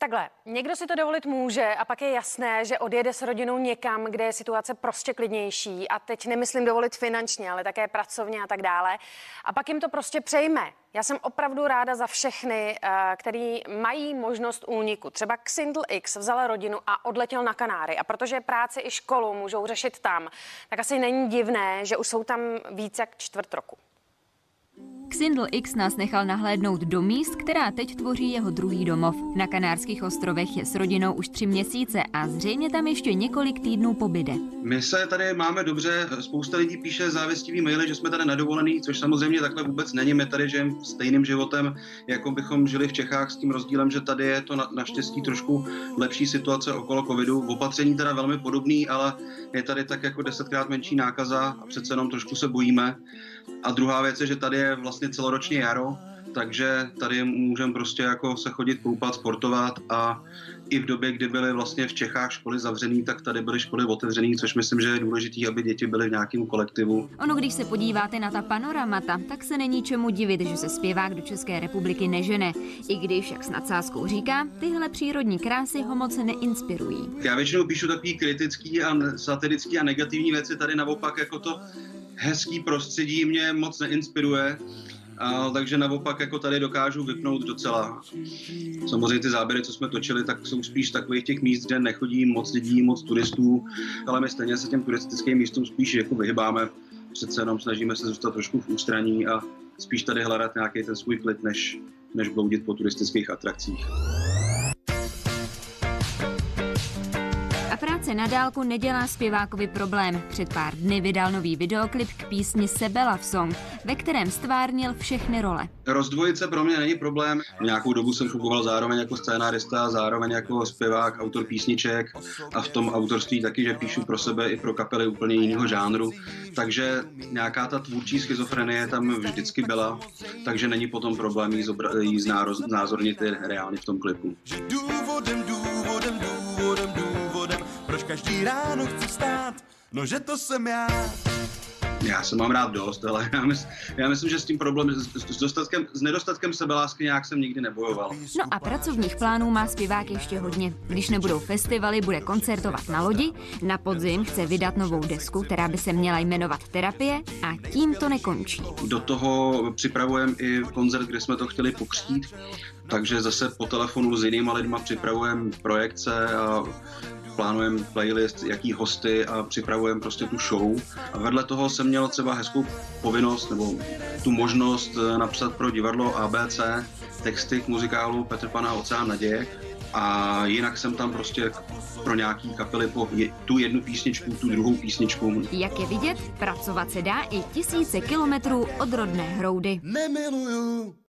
Takhle, někdo si to dovolit může a pak je jasné, že odjede s rodinou někam, kde je situace prostě klidnější a teď nemyslím dovolit finančně, ale také pracovně a tak dále. A pak jim to prostě přejme. Já jsem opravdu ráda za všechny, eh, který mají možnost úniku. Třeba Xindl X vzala rodinu a odletěl na Kanáry. A protože práci i školu můžou řešit tam, tak asi není divné, že už jsou tam více jak čtvrt roku. Xindl X nás nechal nahlédnout do míst, která teď tvoří jeho druhý domov. Na Kanárských ostrovech je s rodinou už tři měsíce a zřejmě tam ještě několik týdnů pobyde. My se tady máme dobře, spousta lidí píše závistivý maily, že jsme tady nedovolený, což samozřejmě takhle vůbec není. My tady žijeme stejným životem, jako bychom žili v Čechách s tím rozdílem, že tady je to na, naštěstí trošku lepší situace okolo covidu. V opatření teda velmi podobný, ale je tady tak jako desetkrát menší nákaza a přece jenom trošku se bojíme. A druhá věc je, že tady je vlastně celoročně jaro, takže tady můžeme prostě jako se chodit koupat, sportovat a i v době, kdy byly vlastně v Čechách školy zavřené, tak tady byly školy otevřené, což myslím, že je důležité, aby děti byly v nějakém kolektivu. Ono, když se podíváte na ta panoramata, tak se není čemu divit, že se zpěvák do České republiky nežene. I když, jak s nadsázkou říká, tyhle přírodní krásy ho moc neinspirují. Já většinou píšu takový kritický a satirický a negativní věci, tady naopak jako to hezký prostředí mě moc neinspiruje. A, takže naopak jako tady dokážu vypnout docela. Samozřejmě ty záběry, co jsme točili, tak jsou spíš takových těch míst, kde nechodí moc lidí, moc turistů, ale my stejně se těm turistickým místům spíš jako vyhybáme. Přece jenom snažíme se zůstat trošku v ústraní a spíš tady hledat nějaký ten svůj klid, než, než bloudit po turistických atrakcích. Práce na dálku nedělá zpěvákovi problém. Před pár dny vydal nový videoklip k písni Sebela Song, ve kterém stvárnil všechny role. Rozdvojit se pro mě není problém. Nějakou dobu jsem fungoval zároveň jako scénárista, zároveň jako zpěvák, autor písniček a v tom autorství taky, že píšu pro sebe i pro kapely úplně jiného žánru. Takže nějaká ta tvůrčí schizofrenie tam vždycky byla, takže není potom problém jí, zobra- jí znázornit reálně v tom klipu. Důvodem, důvodem, důvodem, důvodem, proč každý ráno chci stát, no že to jsem já. Já se mám rád dost, ale já, mysl, já myslím, že s tím problém, s, s, dostatkem, s nedostatkem sebelásky nějak jsem nikdy nebojoval. No a pracovních plánů má zpěvák ještě hodně. Když nebudou festivaly, bude koncertovat na lodi. Na podzim chce vydat novou desku, která by se měla jmenovat Terapie a tím to nekončí. Do toho připravujeme i koncert, kde jsme to chtěli pokřtít, takže zase po telefonu s jinýma lidma připravujeme projekce a plánujeme playlist, jaký hosty a připravujeme prostě tu show. A vedle toho jsem měl třeba hezkou povinnost nebo tu možnost eh, napsat pro divadlo ABC texty k muzikálu Petr Pana Oceán naděje. A jinak jsem tam prostě pro nějaký kapely po je, tu jednu písničku, tu druhou písničku. Jak je vidět, pracovat se dá i tisíce kilometrů od rodné hroudy. Nemiluju